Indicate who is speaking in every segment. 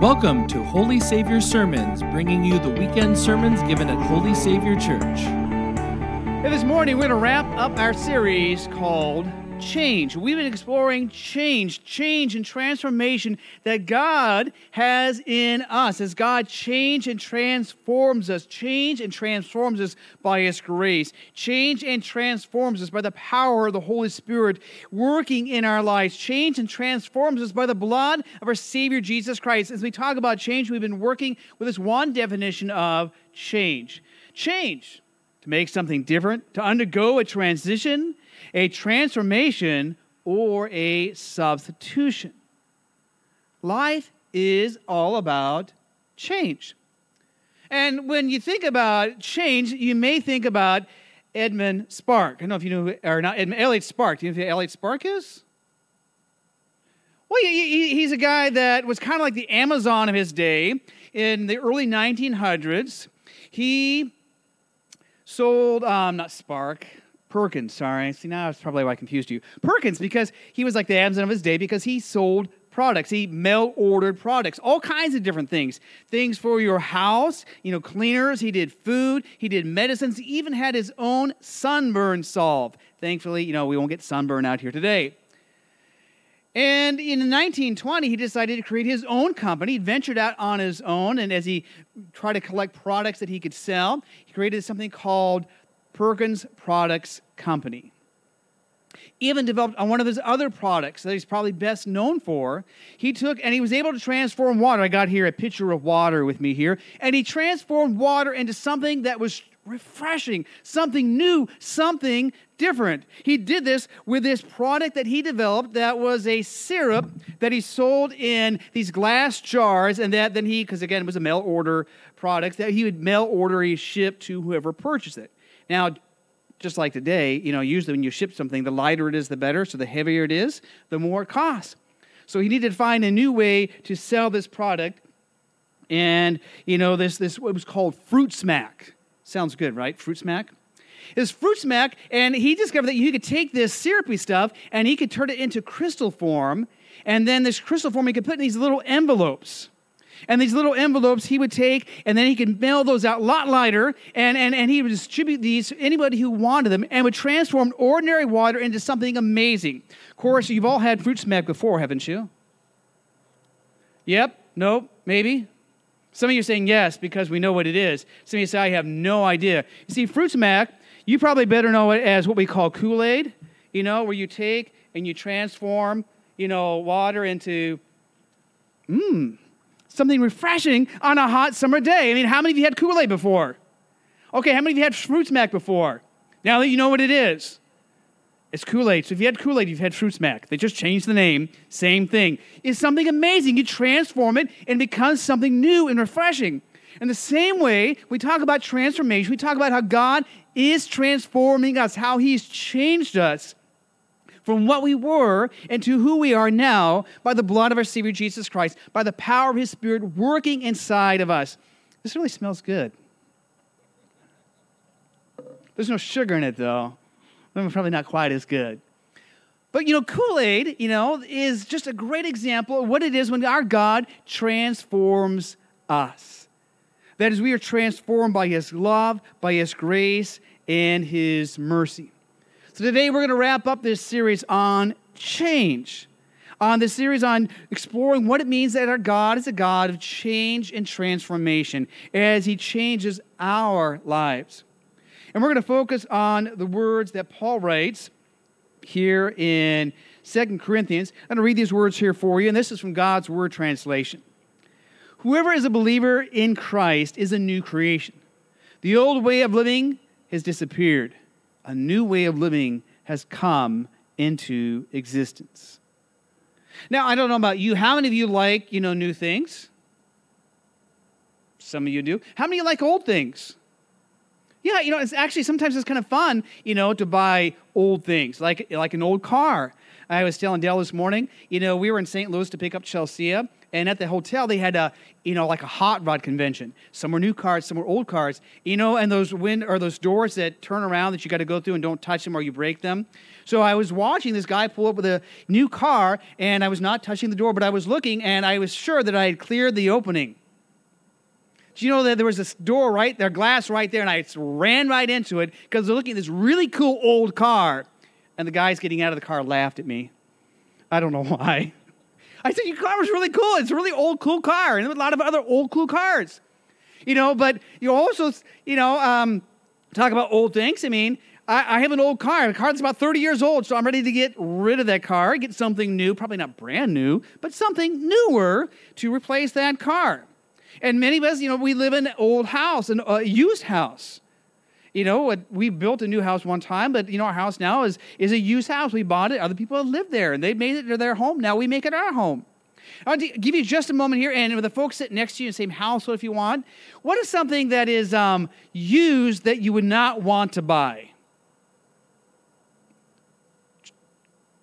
Speaker 1: Welcome to Holy Savior Sermons, bringing you the weekend sermons given at Holy Savior Church.
Speaker 2: This morning we're going to wrap up our series called change. We've been exploring change, change and transformation that God has in us as God change and transforms us, change and transforms us by His grace, change and transforms us by the power of the Holy Spirit working in our lives, change and transforms us by the blood of our Savior Jesus Christ. As we talk about change, we've been working with this one definition of change. Change to make something different, to undergo a transition, a transformation, or a substitution. Life is all about change. And when you think about change, you may think about Edmund Spark. I don't know if you know, or not Edmund, Elliot Spark. Do you know who Elliot Spark is? Well, he's a guy that was kind of like the Amazon of his day in the early 1900s. He sold, um, not Spark, Perkins, sorry. See, now that's probably why I confused you. Perkins, because he was like the Amazon of his day because he sold products. He mail ordered products, all kinds of different things. Things for your house, you know, cleaners. He did food. He did medicines. He even had his own sunburn solve. Thankfully, you know, we won't get sunburn out here today. And in 1920, he decided to create his own company. He ventured out on his own, and as he tried to collect products that he could sell, he created something called Perkins Products Company. Even developed on one of his other products that he's probably best known for. He took and he was able to transform water. I got here a pitcher of water with me here, and he transformed water into something that was refreshing, something new, something different. He did this with this product that he developed that was a syrup that he sold in these glass jars, and that then he, because again, it was a mail order product, that he would mail order, he ship to whoever purchased it. Now, just like today, you know, usually when you ship something, the lighter it is, the better. So the heavier it is, the more it costs. So he needed to find a new way to sell this product. And, you know, this, this what was called Fruit Smack. Sounds good, right? Fruit Smack? It's Fruit Smack, and he discovered that you could take this syrupy stuff and he could turn it into crystal form. And then this crystal form he could put in these little envelopes. And these little envelopes he would take, and then he could mail those out a lot lighter, and, and, and he would distribute these to anybody who wanted them, and would transform ordinary water into something amazing. Of course, you've all had fruit smack before, haven't you? Yep, nope, maybe. Some of you are saying yes because we know what it is. Some of you say, I have no idea. You see, fruit smack, you probably better know it as what we call Kool Aid, you know, where you take and you transform, you know, water into, mmm, something refreshing on a hot summer day. I mean, how many of you had Kool Aid before? Okay, how many of you had Fruit Smack before? Now that you know what it is, it's Kool Aid. So if you had Kool Aid, you've had Fruit Smack. They just changed the name, same thing. It's something amazing. You transform it and it becomes something new and refreshing. In the same way, we talk about transformation, we talk about how God is transforming us, how He's changed us from what we were into who we are now by the blood of our Savior Jesus Christ, by the power of His Spirit working inside of us. This really smells good. There's no sugar in it, though. Probably not quite as good. But you know, Kool Aid, you know, is just a great example of what it is when our God transforms us. That is, we are transformed by His love, by His grace, and His mercy. So today we're going to wrap up this series on change. On this series on exploring what it means that our God is a God of change and transformation as He changes our lives. And we're going to focus on the words that Paul writes here in Second Corinthians. I'm going to read these words here for you, and this is from God's Word translation. Whoever is a believer in Christ is a new creation. The old way of living has disappeared a new way of living has come into existence. Now, I don't know about you. How many of you like, you know, new things? Some of you do. How many like old things? Yeah, you know, it's actually sometimes it's kind of fun, you know, to buy old things, like like an old car. I was telling Dell this morning, you know, we were in St. Louis to pick up Chelsea, and at the hotel they had a you know like a hot rod convention. Some were new cars some were old cars you know and those wind or those doors that turn around that you got to go through and don't touch them or you break them. So i was watching this guy pull up with a new car and i was not touching the door but i was looking and i was sure that i had cleared the opening. Do you know that there was this door right there glass right there and i ran right into it because they're looking at this really cool old car. And the guys getting out of the car laughed at me. I don't know why I said, Your car was really cool. It's a really old, cool car. And a lot of other old, cool cars. You know, but you also, you know, um, talk about old things. I mean, I, I have an old car, a car that's about 30 years old, so I'm ready to get rid of that car, get something new, probably not brand new, but something newer to replace that car. And many of us, you know, we live in an old house, an, a used house. You know, we built a new house one time, but you know, our house now is, is a used house. We bought it. Other people have lived there and they made it their home. Now we make it our home. I'll give you just a moment here, and with the folks sitting next to you in the same household, if you want, what is something that is um, used that you would not want to buy?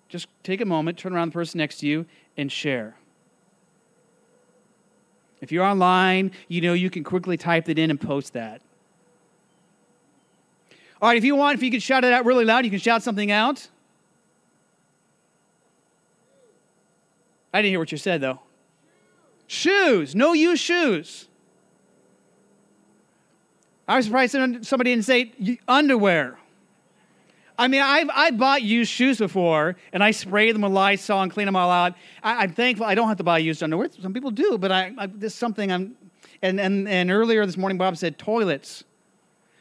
Speaker 2: Just take a moment, turn around the person next to you, and share. If you're online, you know you can quickly type it in and post that. All right, if you want, if you could shout it out really loud, you can shout something out. I didn't hear what you said, though. Shoes. No use shoes. I was surprised somebody didn't say underwear. I mean, I've I bought used shoes before, and I spray them with Lysol and clean them all out. I, am thankful I don't have to buy used underwear. Some people do, but I, I this is something I'm. And, and and earlier this morning, Bob said toilets.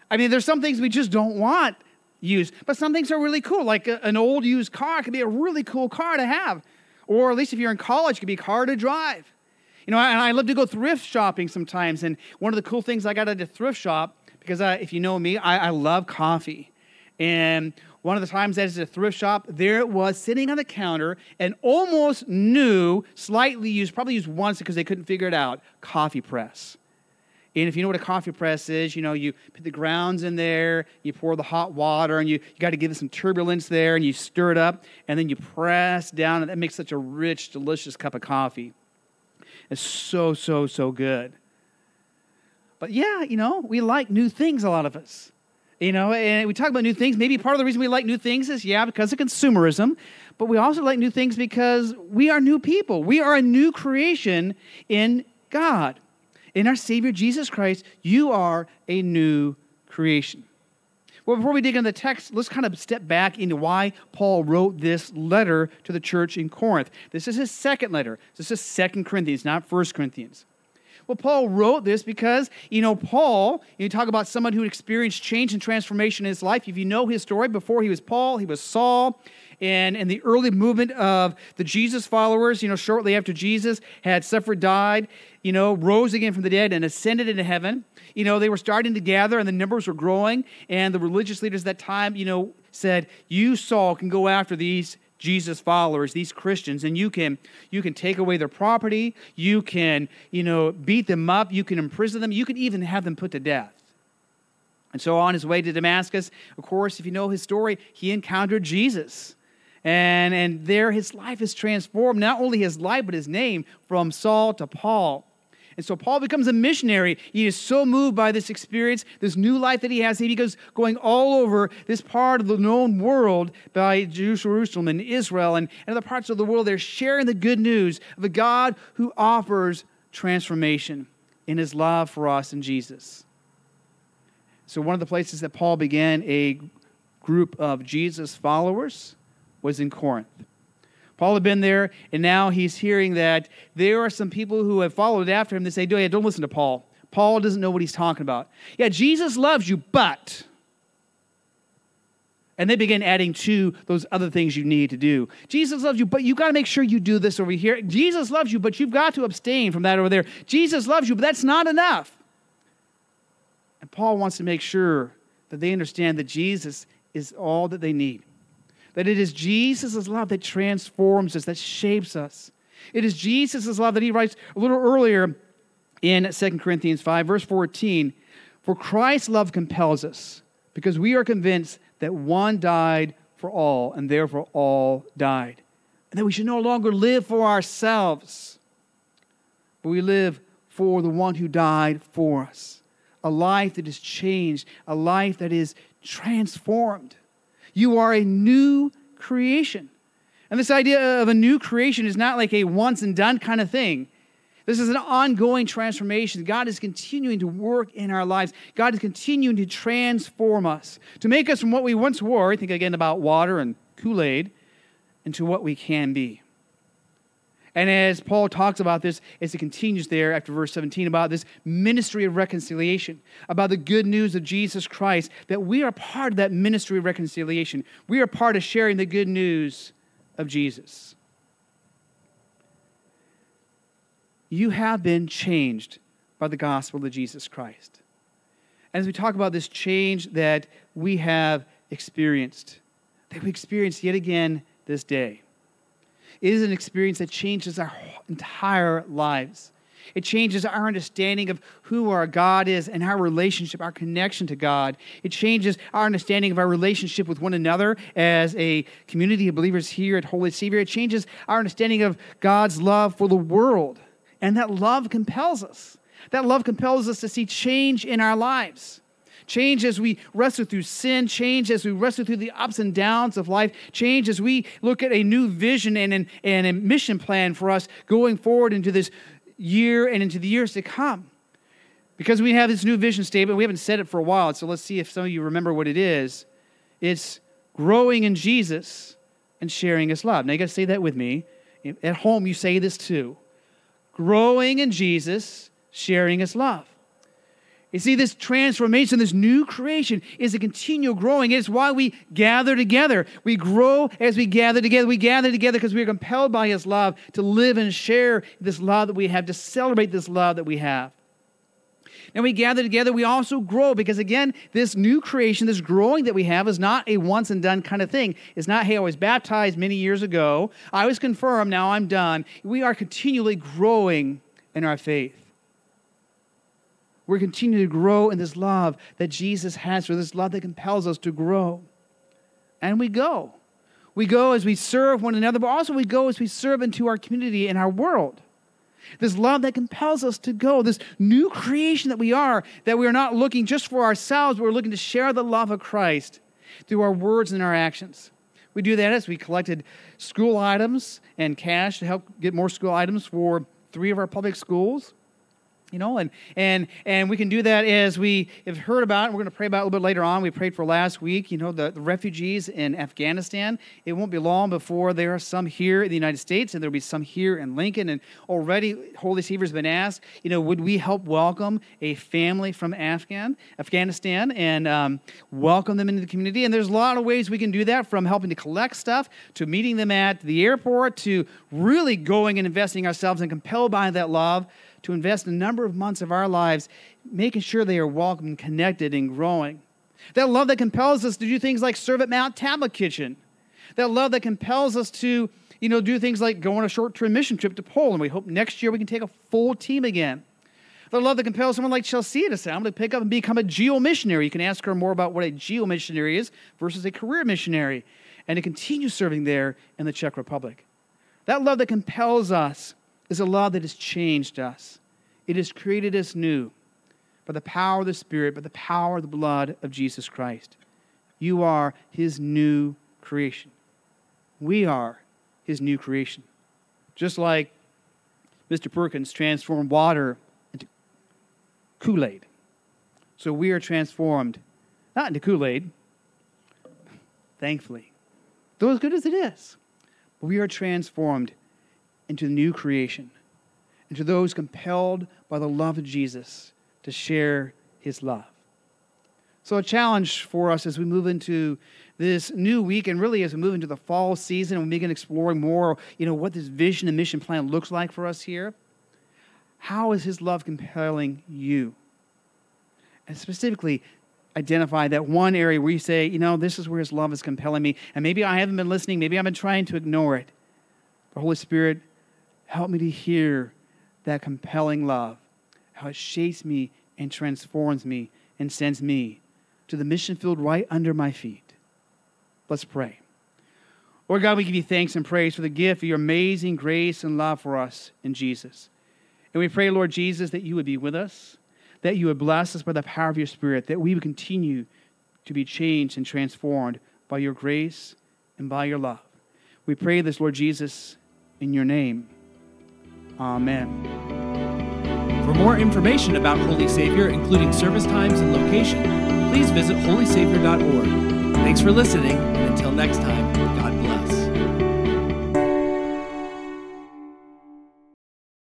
Speaker 2: I mean, there's some things we just don't want used, but some things are really cool. Like a, an old used car could be a really cool car to have, or at least if you're in college, it could be a car to drive. You know, and I love to go thrift shopping sometimes. And one of the cool things I got at a thrift shop, because I, if you know me, I, I love coffee. And one of the times I was at a thrift shop, there it was sitting on the counter, an almost new, slightly used, probably used once because they couldn't figure it out, coffee press. And if you know what a coffee press is, you know, you put the grounds in there, you pour the hot water, and you, you got to give it some turbulence there, and you stir it up, and then you press down, and that makes such a rich, delicious cup of coffee. It's so, so, so good. But yeah, you know, we like new things, a lot of us. You know, and we talk about new things. Maybe part of the reason we like new things is, yeah, because of consumerism. But we also like new things because we are new people. We are a new creation in God in our Savior Jesus Christ, you are a new creation. Well, before we dig into the text, let's kind of step back into why Paul wrote this letter to the church in Corinth. This is his second letter. This is Second Corinthians, not First Corinthians. Well, Paul wrote this because, you know, Paul, you talk about someone who experienced change and transformation in his life. If you know his story, before he was Paul, he was Saul. And in the early movement of the Jesus followers, you know, shortly after Jesus had suffered, died, you know, rose again from the dead and ascended into heaven, you know, they were starting to gather and the numbers were growing. And the religious leaders at that time, you know, said, You, Saul, can go after these Jesus followers, these Christians, and you can you can take away their property, you can, you know, beat them up, you can imprison them, you can even have them put to death. And so on his way to Damascus, of course, if you know his story, he encountered Jesus. And, and there his life is transformed, not only his life, but his name from Saul to Paul. And so Paul becomes a missionary. He is so moved by this experience, this new life that he has. He goes going all over this part of the known world by Jerusalem and Israel and, and other parts of the world. They're sharing the good news of a God who offers transformation in his love for us in Jesus. So, one of the places that Paul began a group of Jesus followers was in Corinth. Paul had been there, and now he's hearing that there are some people who have followed after him that say, don't listen to Paul. Paul doesn't know what he's talking about. Yeah, Jesus loves you, but. And they begin adding to those other things you need to do. Jesus loves you, but you got to make sure you do this over here. Jesus loves you, but you've got to abstain from that over there. Jesus loves you, but that's not enough. And Paul wants to make sure that they understand that Jesus is all that they need that it is Jesus' love that transforms us, that shapes us. It is Jesus' love that he writes a little earlier in 2 Corinthians 5, verse 14. For Christ's love compels us, because we are convinced that one died for all, and therefore all died. And that we should no longer live for ourselves, but we live for the one who died for us. A life that is changed, a life that is transformed. You are a new creation. And this idea of a new creation is not like a once and done kind of thing. This is an ongoing transformation. God is continuing to work in our lives. God is continuing to transform us, to make us from what we once were, think again about water and Kool Aid, into what we can be. And as Paul talks about this, as he continues there after verse 17, about this ministry of reconciliation, about the good news of Jesus Christ, that we are part of that ministry of reconciliation. We are part of sharing the good news of Jesus. You have been changed by the gospel of Jesus Christ. And as we talk about this change that we have experienced, that we experienced yet again this day, it is an experience that changes our entire lives. It changes our understanding of who our God is and our relationship, our connection to God. It changes our understanding of our relationship with one another as a community of believers here at Holy Savior. It changes our understanding of God's love for the world. And that love compels us. That love compels us to see change in our lives change as we wrestle through sin, change as we wrestle through the ups and downs of life, change as we look at a new vision and, an, and a mission plan for us going forward into this year and into the years to come. Because we have this new vision statement, we haven't said it for a while, so let's see if some of you remember what it is. It's growing in Jesus and sharing his love. Now you got to say that with me. At home, you say this too growing in Jesus, sharing his love. You see, this transformation, this new creation is a continual growing. It's why we gather together. We grow as we gather together. We gather together because we are compelled by His love to live and share this love that we have, to celebrate this love that we have. And we gather together, we also grow because, again, this new creation, this growing that we have, is not a once and done kind of thing. It's not, hey, I was baptized many years ago, I was confirmed, now I'm done. We are continually growing in our faith. We're continuing to grow in this love that Jesus has for this love that compels us to grow. And we go. We go as we serve one another, but also we go as we serve into our community and our world. This love that compels us to go, this new creation that we are, that we are not looking just for ourselves, but we're looking to share the love of Christ through our words and our actions. We do that as we collected school items and cash to help get more school items for three of our public schools you know and and and we can do that as we have heard about we're going to pray about a little bit later on. We prayed for last week you know the, the, refugees in afghanistan. It won't be long before there are some here in the united states and there'll be some here in lincoln and already holy has been asked you know would we help welcome a family from afghan afghanistan and um, welcome them into the community? And there's a lot of ways we can do that from helping to collect stuff to meeting them at the airport to really going and investing ourselves and compelled by that love to invest a number of months of our lives making sure they are welcome, connected, and growing. That love that compels us to do things like serve at Matt Talbot Kitchen. That love that compels us to, you know, do things like go on a short-term mission trip to Poland. We hope next year we can take a full team again. The love that compels someone like Chelsea to say, I'm going to pick up and become a geo missionary. You can ask her more about what a geo missionary is versus a career missionary and to continue serving there in the Czech Republic. That love that compels us is a love that has changed us. It has created us new by the power of the Spirit, by the power of the blood of Jesus Christ. You are His new creation. We are His new creation. Just like Mr. Perkins transformed water into Kool Aid. So we are transformed, not into Kool Aid, thankfully, though as good as it is, but we are transformed into the new creation, into those compelled by the love of Jesus to share his love. So, a challenge for us as we move into this new week and really as we move into the fall season and we begin exploring more, you know, what this vision and mission plan looks like for us here. How is his love compelling you? And specifically, identify that one area where you say, you know, this is where his love is compelling me. And maybe I haven't been listening, maybe I've been trying to ignore it. The Holy Spirit, Help me to hear that compelling love, how it shapes me and transforms me and sends me to the mission field right under my feet. Let's pray. Lord God, we give you thanks and praise for the gift of your amazing grace and love for us in Jesus. And we pray, Lord Jesus, that you would be with us, that you would bless us by the power of your Spirit, that we would continue to be changed and transformed by your grace and by your love. We pray this, Lord Jesus, in your name. Amen.
Speaker 1: For more information about Holy Savior, including service times and location, please visit holysavior.org. Thanks for listening, and until next time.